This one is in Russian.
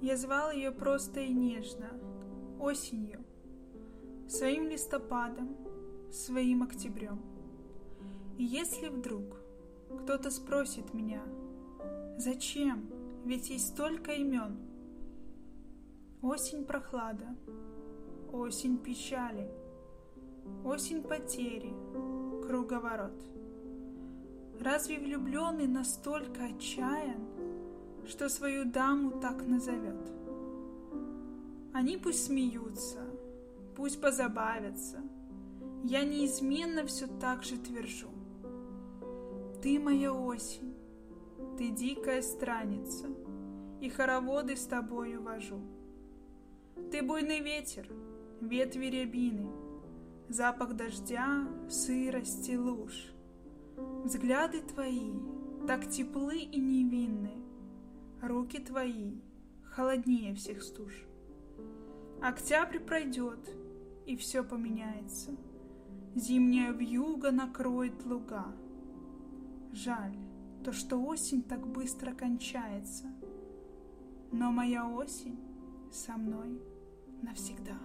Я звал ее просто и нежно, осенью, своим листопадом, своим октябрем. И если вдруг кто-то спросит меня, зачем, ведь есть столько имен. Осень прохлада, осень печали, осень потери, круговорот. Разве влюбленный настолько отчаян, что свою даму так назовет? Они пусть смеются, пусть позабавятся. Я неизменно все так же твержу. Ты моя осень, ты дикая страница, и хороводы с тобою вожу. Ты буйный ветер, ветви рябины, запах дождя, сырости, луж. Взгляды твои так теплы и невинны, руки твои холоднее всех стуж. Октябрь пройдет, и все поменяется. Зимняя вьюга накроет луга. Жаль, то, что осень так быстро кончается. Но моя осень со мной навсегда.